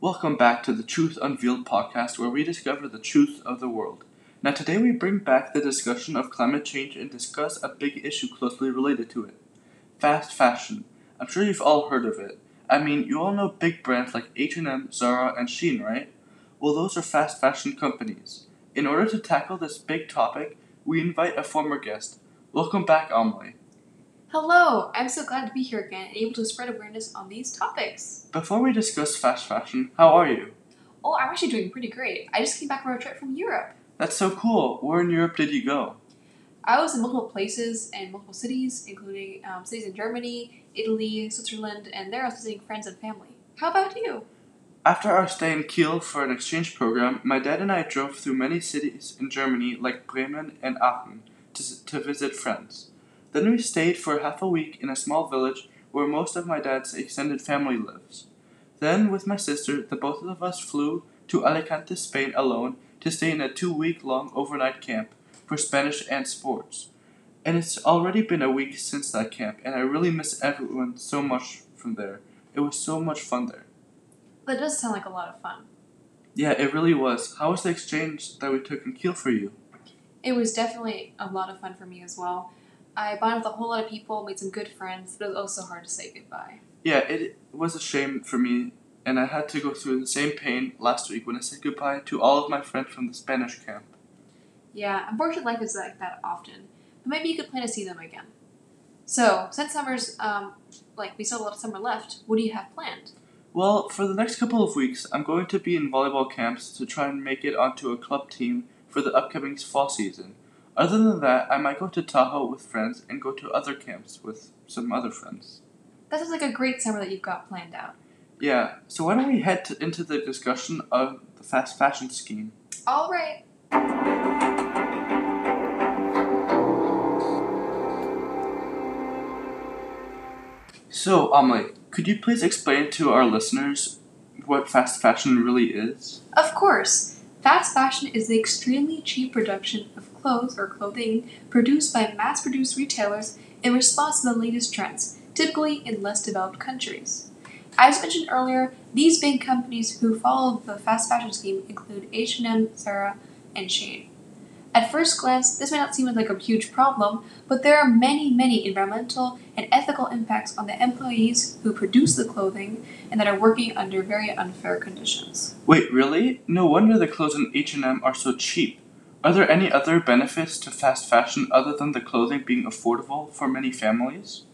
Welcome back to the Truth Unveiled podcast, where we discover the truth of the world. Now, today we bring back the discussion of climate change and discuss a big issue closely related to it fast fashion. I'm sure you've all heard of it. I mean, you all know big brands like H&M, Zara, and Shein, right? Well, those are fast fashion companies. In order to tackle this big topic, we invite a former guest. Welcome back, Amelie. Hello, I'm so glad to be here again and able to spread awareness on these topics. Before we discuss fast fashion, how are you? Oh, I'm actually doing pretty great. I just came back from a trip from Europe. That's so cool. Where in Europe did you go? I was in multiple places and multiple cities, including um, cities in Germany, Italy, Switzerland, and there I was visiting friends and family. How about you? After our stay in Kiel for an exchange program, my dad and I drove through many cities in Germany like Bremen and Aachen to, to visit friends. Then we stayed for half a week in a small village where most of my dad's extended family lives. Then, with my sister, the both of us flew to Alicante, Spain alone to stay in a two week long overnight camp for Spanish and sports. And it's already been a week since that camp, and I really miss everyone so much from there. It was so much fun there. That does sound like a lot of fun. Yeah, it really was. How was the exchange that we took in Kiel for you? It was definitely a lot of fun for me as well. I bonded with a whole lot of people, made some good friends, but it was also hard to say goodbye. Yeah, it was a shame for me, and I had to go through the same pain last week when I said goodbye to all of my friends from the Spanish camp. Yeah, unfortunately, life is like that often, but maybe you could plan to see them again. So, since summer's, um, like, we still have a lot of summer left, what do you have planned? Well, for the next couple of weeks, I'm going to be in volleyball camps to try and make it onto a club team for the upcoming fall season. Other than that, I might go to Tahoe with friends and go to other camps with some other friends. That sounds like a great summer that you've got planned out. Yeah, so why don't we head to, into the discussion of the fast fashion scheme? All right. So, Amelie, could you please explain to our listeners what fast fashion really is? Of course. Fast fashion is the extremely cheap production of clothes or clothing produced by mass produced retailers in response to the latest trends, typically in less developed countries. As mentioned earlier, these big companies who follow the fast fashion scheme include H&M, Zara, and Shein. At first glance, this may not seem like a huge problem, but there are many, many environmental and ethical impacts on the employees who produce the clothing and that are working under very unfair conditions. Wait, really? No wonder the clothes in H&M are so cheap. Are there any other benefits to fast fashion other than the clothing being affordable for many families?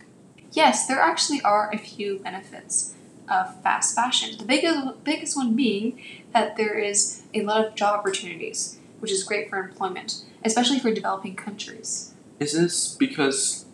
Yes, there actually are a few benefits of fast fashion. The biggest, biggest one being that there is a lot of job opportunities, which is great for employment, especially for developing countries. Is this because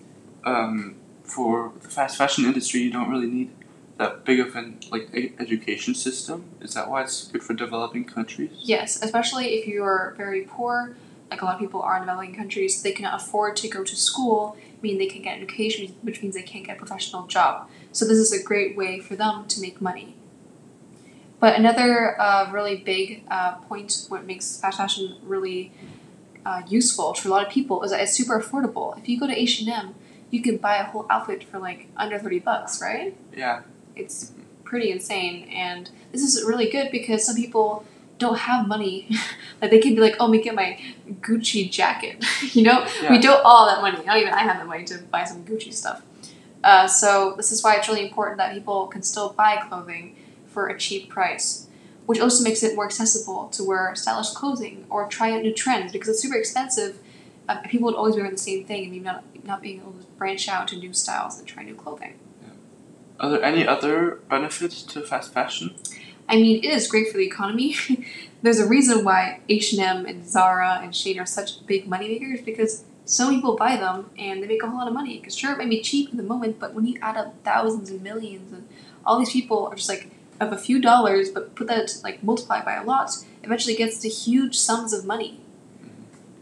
um, for the fast fashion industry you don't really need that big of an like e- education system? Is that why it's good for developing countries? Yes, especially if you're very poor, like a lot of people are in developing countries, they cannot afford to go to school, meaning they can't get education, which means they can't get a professional job. So this is a great way for them to make money. But another uh, really big uh, point, what makes fast fashion really uh, useful to a lot of people, is that it's super affordable. If you go to H and M, you can buy a whole outfit for like under thirty bucks, right? Yeah. It's pretty insane, and this is really good because some people don't have money. like they can be like, "Oh, let me get my Gucci jacket." you know, Yeah. we don't all have that money. Not even I have the money to buy some Gucci stuff. Uh, so this is why it's really important that people can still buy clothing for a cheap price, which also makes it more accessible to wear stylish clothing or try out new trends because it's super expensive. Uh, people would always wear the same thing and maybe not not being able to branch out to new styles and try new clothing. Yeah. Are there any other benefits to fast fashion? I mean, it is great for the economy. There's a reason why H and M and Zara and Shein are such big money makers because so many people buy them and they make a whole lot of money. Because sure, it might be cheap in the moment, but when you add up thousands and millions and all these people are just like of a few dollars, but put that like multiply by a lot, eventually gets to huge sums of money.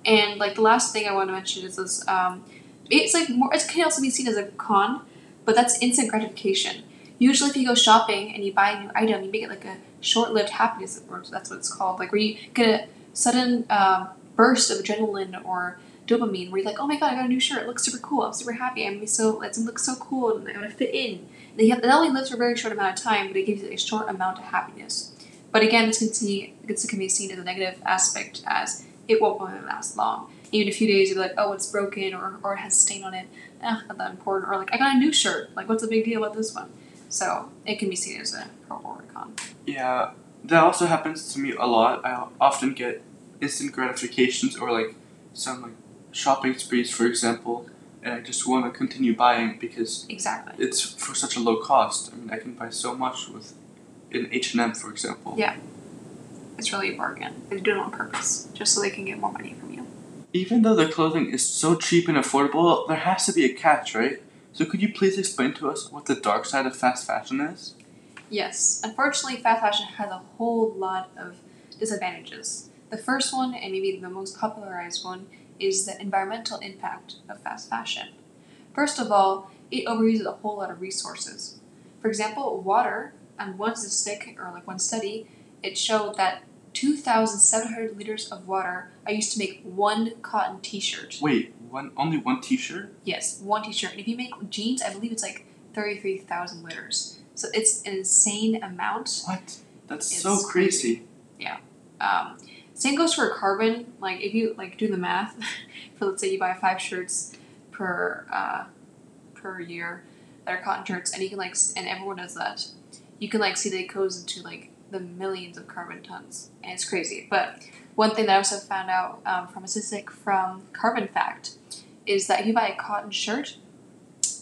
And like the last thing I want to mention is this: um, it's like more. It can also be seen as a con, but that's instant gratification. Usually, if you go shopping and you buy a new item, you make it like a short-lived happiness, or that's what it's called. Like where you get a sudden um, burst of adrenaline or dopamine, where you're like, "Oh my god, I got a new shirt! It looks super cool! I'm super happy! I'm so it's gonna look so cool, and I'm gonna fit in." And you have, it only lives for a very short amount of time, but it gives you a short amount of happiness. But again, this can see this can be seen as a negative aspect as it won't really last long. Even a few days, you'll be like, oh, it's broken or, or it has stain on it. Eh, not that important. Or like, I got a new shirt. Like, what's the big deal about this one? So it can be seen as a pro or a con. Yeah, that also happens to me a lot. I often get instant gratifications or like some like shopping sprees, for example, and I just want to continue buying because Exactly. it's for such a low cost. I mean, I can buy so much with in H and M, for example. Yeah. It's really a bargain. They do it on purpose, just so they can get more money from you. Even though the clothing is so cheap and affordable, there has to be a catch, right? So could you please explain to us what the dark side of fast fashion is? Yes, unfortunately, fast fashion has a whole lot of disadvantages. The first one, and maybe the most popularized one, is the environmental impact of fast fashion. First of all, it overuses a whole lot of resources. For example, water, on one statistic, or like one study, it showed that 2,700 liters of water are used to make one cotton t shirt. Wait, one only one T-shirt? Yes, one t shirt. And if you make jeans, I believe it's like 33,000 liters. So it's an insane amount. What? That's It's so crazy. Um, same goes for carbon. Like if you like do the math, for let's say you buy five shirts per uh, per year that are cotton shirts, and you can like and everyone does that. You can like see that it goes into like the millions of carbon tons, and it's crazy. But one thing that I also found out um, from a statistic from Carbonfact is that if you buy a cotton shirt,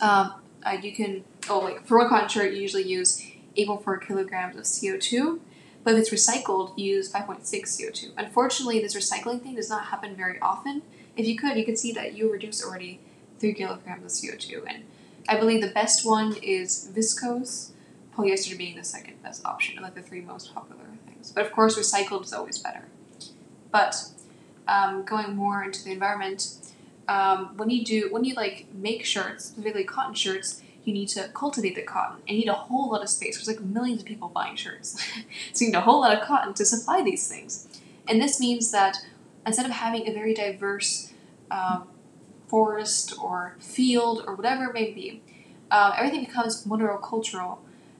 um, uh, you can oh like for one cotton shirt you usually use 8.4 kilograms of CO two. But if it's recycled, use 5.6 CO2. Unfortunately, this recycling thing does not happen very often. If you could, you could see that you reduce already 3 kilograms of CO2. And I believe the best one is viscose, polyester being the second best option, like the three most popular things. But of course, recycled is always better. But um, going more into the environment, um, when you do, when you like make shirts, specifically cotton shirts, you need to cultivate the cotton and you need a whole lot of space. There's like millions of people buying shirts. so you need a whole lot of cotton to supply these things. And this means that instead of having a very diverse um, forest or field or whatever it may be, uh, everything becomes monocultural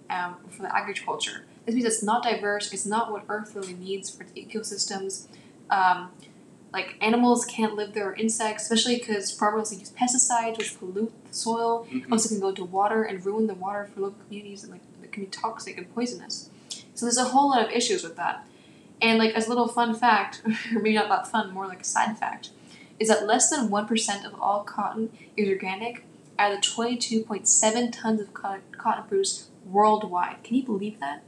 um, for the agriculture. This means it's not diverse, it's not what Earth really needs for the ecosystems. Um, like animals can't live there or insects, especially because farmers use pesticides which pollute the soil Mhm. also can go into water and ruin the water for local communities and like it can be toxic and poisonous. So there's a whole lot of issues with that. And like as a little fun fact, or maybe not that fun, more like a side fact, is that less than one percent of all cotton is organic out of the twenty-two point seven tons of cotton, cotton produced worldwide. Can you believe that?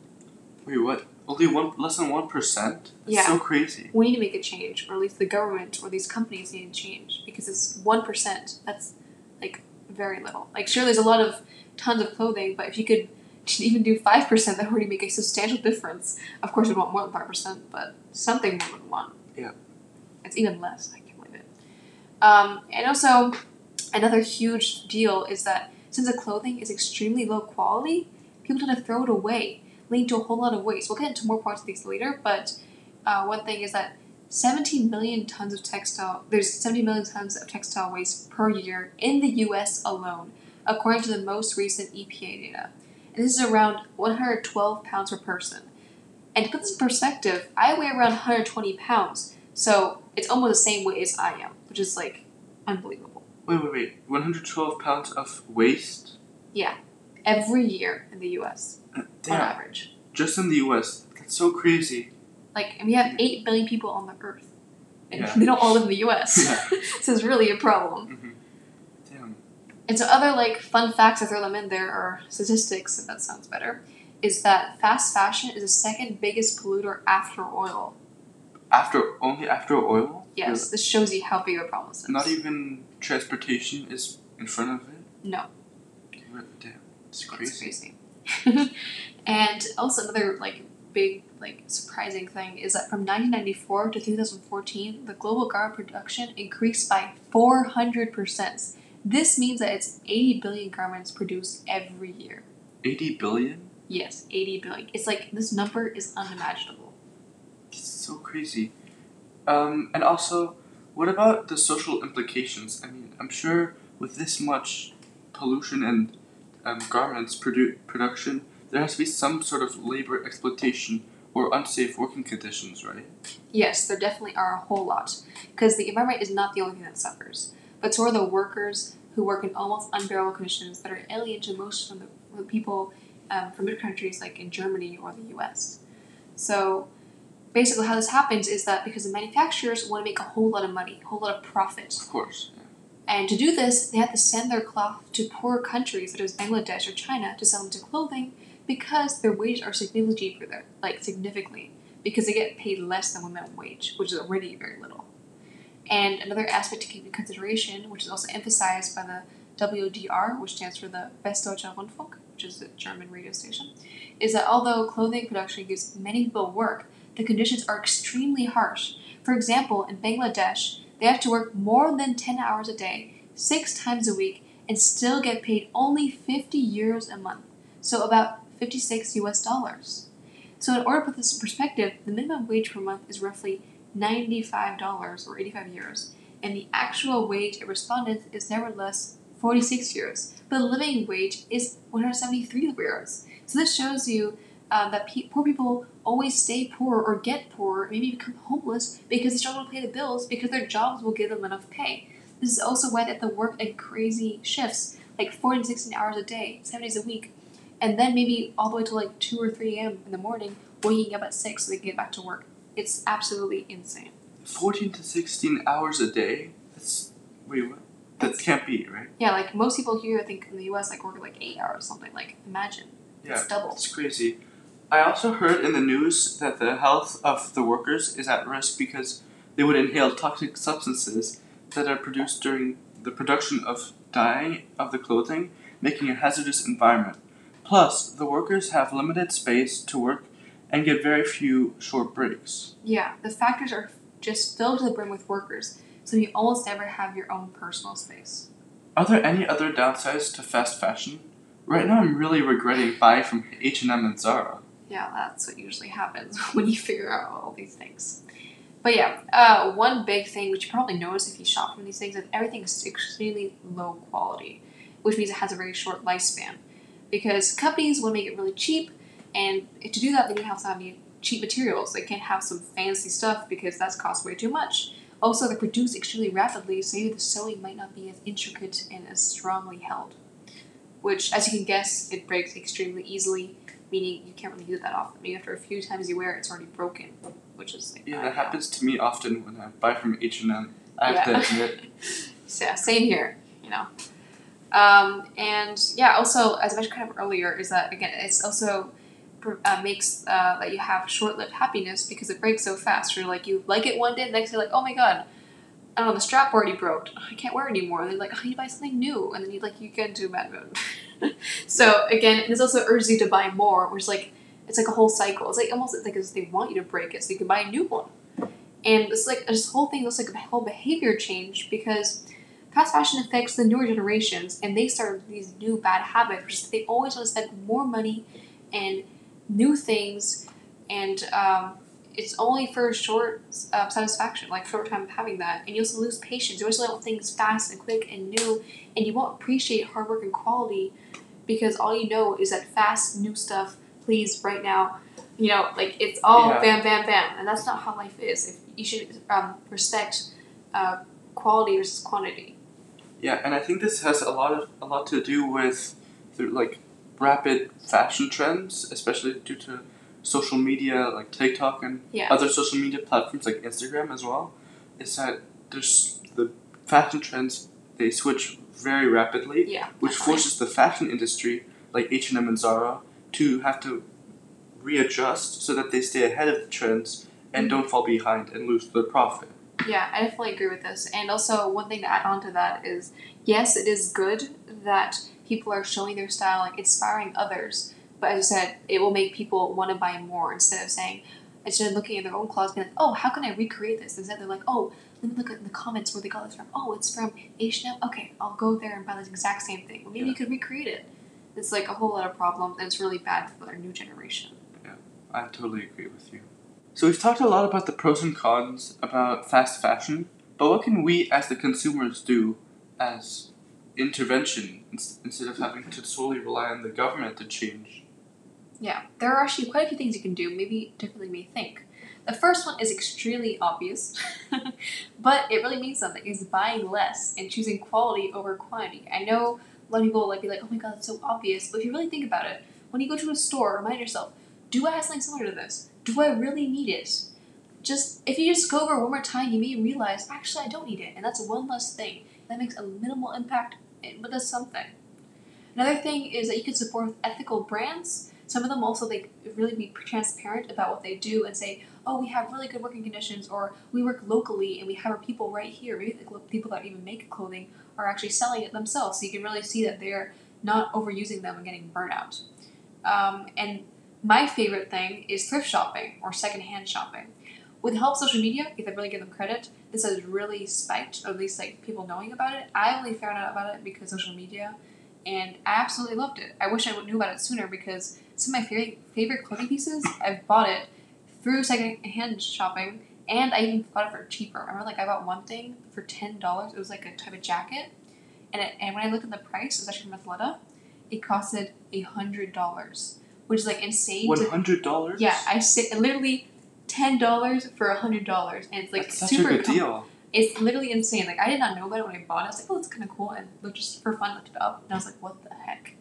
Wait, what? Only one, less than one percent? Yeah. so crazy. We need to make a change, or at least the government or these companies need to change because it's one percent. That's like very little. Like sure, there's a lot of tons of clothing, but if you could even do five percent, that would already make a substantial difference. Of course, we'd want more than five percent, but something more than one. Yeah. it's even less. I can't believe it. Um, and also, another huge deal is that since the clothing is extremely low quality, people tend to throw it away, leading to a whole lot of waste. We'll get into more parts of these later, but uh, one thing is that 17 million tons of textile there's 70 million tons of textile waste per year in the US alone according to the most recent EPA data and this is around 112 pounds per person and to put this in perspective I weigh around 120 pounds so it's almost the same weight as I am which is like unbelievable Wait, wait, wait. 112 pounds of waste? Every year in the US on Damn. average Just in the US. That's so crazy. like and we have 8 billion people on the earth and Yeah. they don't all live in the US Yeah. so it's really a problem hmm Damn. And so other like fun facts I throw them in there or statistics, if that sounds better, is that fast fashion is the second biggest polluter after oil. After, only after oil? Yes, this shows you how big of a problem this is. Not even transportation is in front of it? No. Damn. It's crazy. crazy. and also another like big like surprising thing is that from 1994 to 2014, the global garment production increased by 400 percent. This means that it's 80 billion garments produced every year. 80 billion? Yes, 80 billion. It's like this number is unimaginable. It's so crazy. Um, and also, what about the social implications? I mean, I'm sure with this much pollution and um, garments produ- production, there has to be some sort of labor exploitation or unsafe working conditions, right? Yes, there definitely are a whole lot. Because the environment is not the only thing that suffers, but so are the workers who work in almost unbearable conditions that are alien to most of the, the people um, from other countries like in Germany or the US. So basically, how this happens is that because the manufacturers want to make a whole lot of money, a whole lot of profit. Of course. And to do this, they have to send their cloth to poor countries such as Bangladesh or China to sell into clothing because their wages are significantly cheaper there, like significantly, because they get paid less than minimum wage, which is already very little. And another aspect to keep in consideration, which is also emphasized by the WDR, which stands for the Westdeutscher Rundfunk, which is a German radio station, is that although clothing production gives many people work, the conditions are extremely harsh. For example, in Bangladesh, they have to work more than 10 hours a day, six times a week, and still get paid only 50 euros a month. So about 56 US dollars. So in order to put this in perspective, the minimum wage per month is roughly $95 or 85 euros, and the actual wage of respondents is nevertheless 46 euros, but the living wage is 173 euros. So this shows you uh, that pe- poor people always stay poor or get poor, maybe become homeless because they struggle to pay the bills because their jobs will give them enough pay. This is also why they have to work at crazy shifts, like 14 16 hours a day, seven days a week, and then maybe all the way to like 2 or 3 a.m. in the morning, waking up at 6 so they can get back to work. It's absolutely insane. 14 to 16 hours a day? That's. Wait, what? That can't be, right? Yeah, like most people here, I think in the US, like work like 8 hours or something. Like, imagine. Yeah. It's double. It's crazy. I also heard in the news that the health of the workers is at risk because they would inhale toxic substances that are produced during the production of dyeing of the clothing, making a hazardous environment. Plus, the workers have limited space to work and get very few short breaks. Yeah, the factories are just filled to the brim with workers, so you almost never have your own personal space. Are there any other downsides to fast fashion? Right now, I'm really regretting buying from H&M and Zara. Yeah, that's what usually happens when you figure out all these things. But yeah, uh, one big thing which you probably notice if you shop from these things is everything is extremely low quality, which means it has a very short lifespan. Because companies want to make it really cheap, and to do that, they have to have some cheap materials. They can't have some fancy stuff because that's cost way too much. Also, they produce extremely rapidly, so maybe the sewing might not be as intricate and as strongly held. Which, as you can guess, it breaks extremely easily, meaning you can't really use it that often. Maybe after a few times you wear it, it's already broken, which is like, Yeah, that happens to me often when I buy from H&M. I have Yeah. to admit. Yeah, same here, you know. Um, and yeah, also as I mentioned kind of earlier, is that again, it's also uh, makes uh, that you have short-lived happiness because it breaks so fast. You're like you like it one day, the next day like oh my god, I don't know the strap already broke. I can't wear it anymore. And then like I oh, you buy something new, and then you like you get into a bad mood. so again, this also urges you to buy more, which is like it's like a whole cycle. It's like almost like as they want you to break it so you can buy a new one. And it's like this whole thing looks like a whole behavior change because fast fashion affects the newer generations and they start these new bad habits, which is they always want to spend more money and new things, and um, it's only for short uh, satisfaction, like short time of having that. And you also lose patience. You always want things fast and quick and new, and you won't appreciate hard work and quality because all you know is that fast new stuff, please, right now. You know, like it's all Yeah. bam, bam, bam, and that's not how life is. If you should um, respect uh, quality versus quantity. Yeah, and I think this has a lot of a lot to do with the like rapid fashion trends, especially due to social media like TikTok and Yeah. other social media platforms like Instagram as well. Is that there's the fashion trends they switch very rapidly, Yeah. which definitely. forces the fashion industry like H and M and Zara to have to readjust so that they stay ahead of the trends and Mhm. don't fall behind and lose their profit. Yeah, I definitely agree with this. And also, one thing to add on to that is yes, it is good that people are showing their style, like inspiring others. But as I said, it will make people want to buy more instead of saying, instead of looking at their own clothes, being like, oh, how can I recreate this? Instead, they're like, oh, let me look at the comments where they got this from. Oh, it's from H&M. Okay, I'll go there and buy this exact same thing. Well, maybe Yeah. you could recreate it. It's like a whole lot of problems, and it's really bad for our new generation. Yeah, I totally agree with you. So we've talked a lot about the pros and cons about fast fashion, but what can we as the consumers do as intervention instead of having to solely rely on the government to change? Yeah, there are actually quite a few things you can do, maybe differently you think. The first one is extremely obvious, but it really means something, is buying less and choosing quality over quantity. I know a lot of people like be like, oh my god, that's so obvious, but if you really think about it, when you go to a store, remind yourself, do I have something similar to this? Do I really need it? Just if you just go over one more time, you may realize actually I don't need it, and that's one less thing. That makes a minimal impact, eh, but does something. Another thing is that you can support ethical brands. Some of them also like really be transparent about what they do and say, oh, we have really good working conditions, or we work locally and we have our people right here. Maybe the people that even make clothing are actually selling it themselves, so you can really see that they're not overusing them and getting burnout. Um, and my favorite thing is thrift shopping or secondhand shopping. With help social media, if I really give them credit, this has really spiked, or at least like people knowing about it. I only found out about it because social media, and I absolutely loved it. I wish I knew about it sooner because some of my favorite favorite clothing pieces, I've bought it through secondhand shopping, and I even bought it for cheaper. I remember like I bought one thing for ten dollars. It was like a type of jacket, and it, and when I looked at the price, it was actually from Athleta. It costed a hundred dollars, which is like insane. One hundred dollars. Yeah, I say literally ten dollars for a hundred dollars, and it's like That's super good com- deal. It's literally insane. Like I did not know about it when I bought it. I was like, oh, it's kind of cool, and just for fun, looked it up, and I was like, what the heck?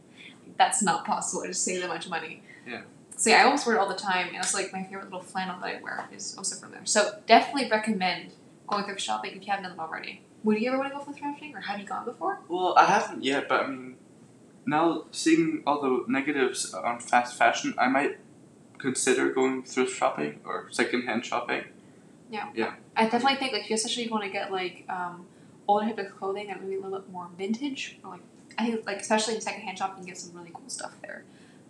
That's not possible. I just saved that much money. Yeah. So yeah, I almost wear it all the time, and it's like my favorite little flannel that I wear is also from there. So definitely recommend going thrift shopping if you haven't done it already. Would you ever want to go for thrift shopping, or have you gone before? Well, I haven't yet, but I mean, now seeing all the negatives on fast fashion, I might consider going thrift shopping or secondhand shopping. Yeah. Yeah. I definitely think like if you especially want to get like um, older type of clothing that maybe a little bit more vintage, or like I think like especially in secondhand shopping, you can get some really cool stuff there.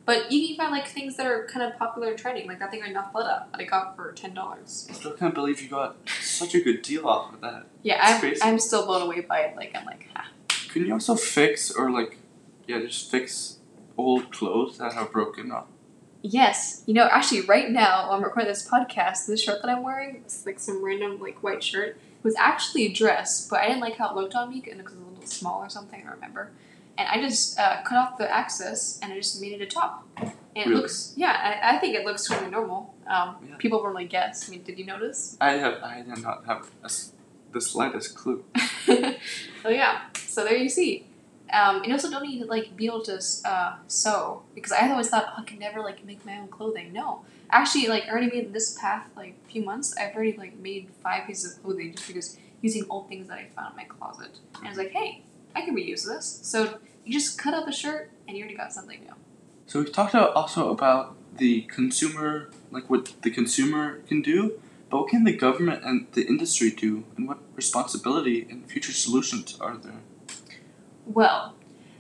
But you can find like things that are kind of popular trending, like that thing on Athleta that I got for ten dollars. I still can't believe you got such a good deal off of that. Yeah, I'm crazy. I'm still blown away by it. Like I'm like, ha. Can you also fix or like, yeah, just fix old clothes that are broken up? Yes, you know, actually, right now while I'm recording this podcast, this shirt that I'm wearing, it's like some random like white shirt, was actually a dress, but I didn't like how it looked on me because it was a little small or something. I remember, and I just uh, cut off the excess and I just made it a top. And it Really? looks, yeah, I, I think it looks totally normal. Um, Yeah. People won't guess. I mean, did you notice? I have, I did not have a the slightest clue. oh yeah, so there you see. Um, and you also don't need to like be able to uh, sew because I always thought oh, I can never like make my own clothing. No, actually, like already made this past like few months, I've already like made five pieces of clothing just because using old things that I found in my closet. And I was like, hey, I can reuse this. So you just cut out the shirt and you already got something new. So we've talked about also about the consumer, like what the consumer can do, but what can the government and the industry do, and what responsibility and future solutions are there? Well,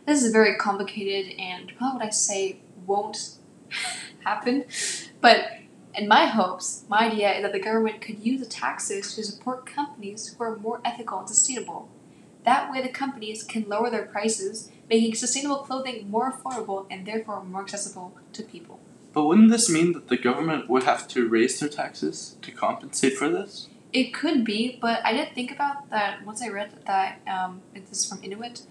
this is very complicated and probably what I say won't happen. But in my hopes, my idea is that the government could use the taxes to support companies who are more ethical and sustainable. That way, the companies can lower their prices, making sustainable clothing more affordable and therefore more accessible to people. But wouldn't this mean that the government would have to raise their taxes to compensate for this? It could be, but I did think about that once I read that um, this is from Inuit,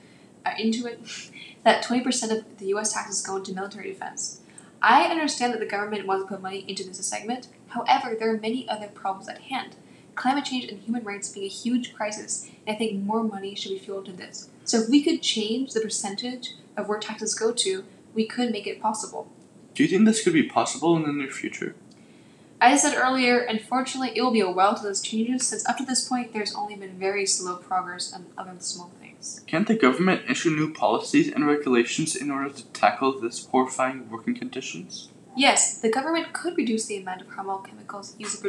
uh, Intuit, that twenty percent of the U.S. taxes go into military defense. I understand that the government wants to put money into this segment. However, there are many other problems at hand. Climate change and human rights being a huge crisis, and I think more money should be fueled to this. So if we could change the percentage of where taxes go to, we could make it possible. Do you think this could be possible in the near future? As I said earlier, unfortunately, it will be a while to those changes, since up to this point, there's only been very slow progress on other small things. Can't the government issue new policies and regulations in order to tackle this horrifying working conditions? Yes, the government could reduce the amount of harmful chemicals used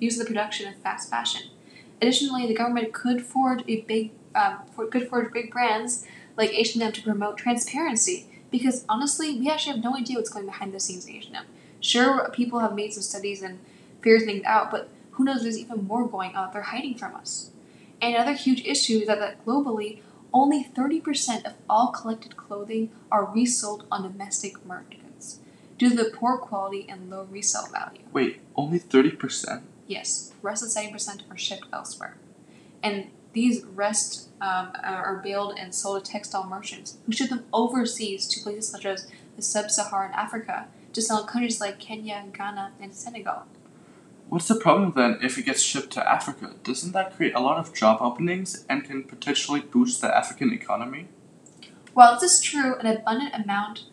used in the production of fast fashion. Additionally, the government could forge a big, um, for, could forge big brands like H&M to promote transparency. Because honestly, we actually have no idea what's going behind the scenes in H&M. Sure, people have made some studies and figured things out, but who knows? There's even more going on. They're hiding from us. And another huge issue is that, that globally, only 30% of all collected clothing are resold on domestic markets due to the poor quality and low resale value. Wait, only 30%? Yes, rest of seventy percent are shipped elsewhere, and these rest um, are baled and sold to textile merchants who ship them overseas to places such as the sub-Saharan Africa to sell in countries like Kenya, Ghana, and Senegal. What's the problem then if it gets shipped to Africa? Doesn't that create a lot of job openings and can potentially boost the African economy? While this is true, an abundant amount,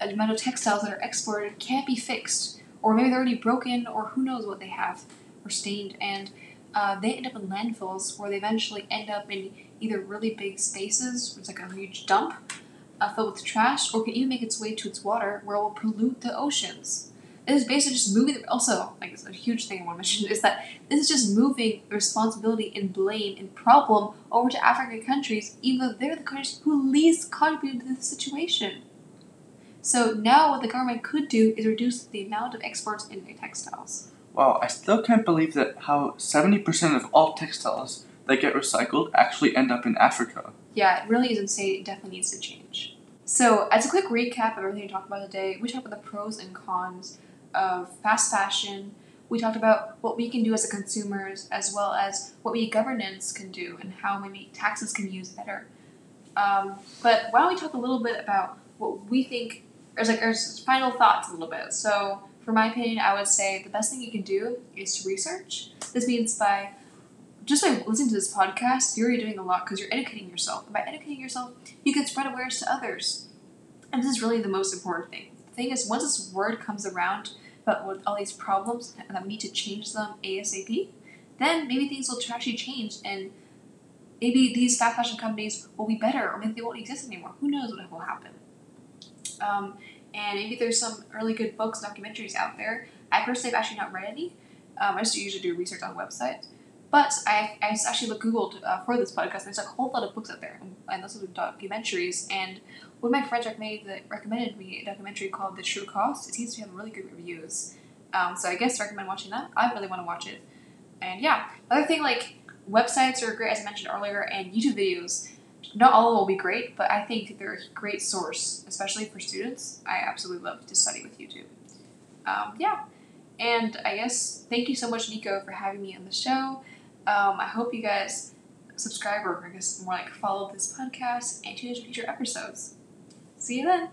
amount of textiles that are exported can't be fixed, or maybe they're already broken, or who knows what they have, stained, and uh, they end up in landfills where they eventually end up in either really big spaces, which is like a huge dump uh, filled with trash, or can even make its way to its water where it will pollute the oceans. This is basically just moving. Also, like it's a huge thing I want to mention is that this is just moving responsibility and blame and problem over to African countries, even though they're the countries who least contributed to this situation. So now, what the government could do is reduce the amount of exports in textiles. Wow, I still can't believe that how 70% of all textiles that get recycled actually end up in Africa. Yeah, it really is insane. It definitely needs to change. So, as a quick recap of everything we talked about today, we talked about the pros and cons of fast fashion. We talked about what we can do as a consumers, as well as what we governance can do, and how maybe taxes can be used better. Um, but why don't we talk a little bit about what we think, or like our final thoughts a little bit. So, for my opinion, I would say the best thing you can do is to research. This means by just by listening to this podcast, you're already doing a lot because you're educating yourself. And by educating yourself, you can spread awareness to others. And this is really the most important thing. The thing is, once this word comes around about with all these problems and that we need to change them ASAP, then maybe things will actually change and maybe these fast fashion companies will be better or maybe they won't exist anymore. Who knows what will happen? Um, and maybe there's some really good books, documentaries out there. I personally have actually not read any. Um, I just usually do research on websites. But I, I actually looked Googled uh, for this podcast. and There's a whole lot of books out there, and those are documentaries. And one of my friends recommended recommended me a documentary called The True Cost. It seems to have really good reviews. Um, so I guess I recommend watching that. I really want to watch it. And yeah, other thing like websites are great, as I mentioned earlier, and YouTube videos. Not all will be great, but I think they're a great source, especially for students. I absolutely love to study with YouTube. Um, yeah, and I guess thank you so much, Nico, for having me on the show. Um, I hope you guys subscribe or I guess more like follow this podcast and tune into future episodes. See you then.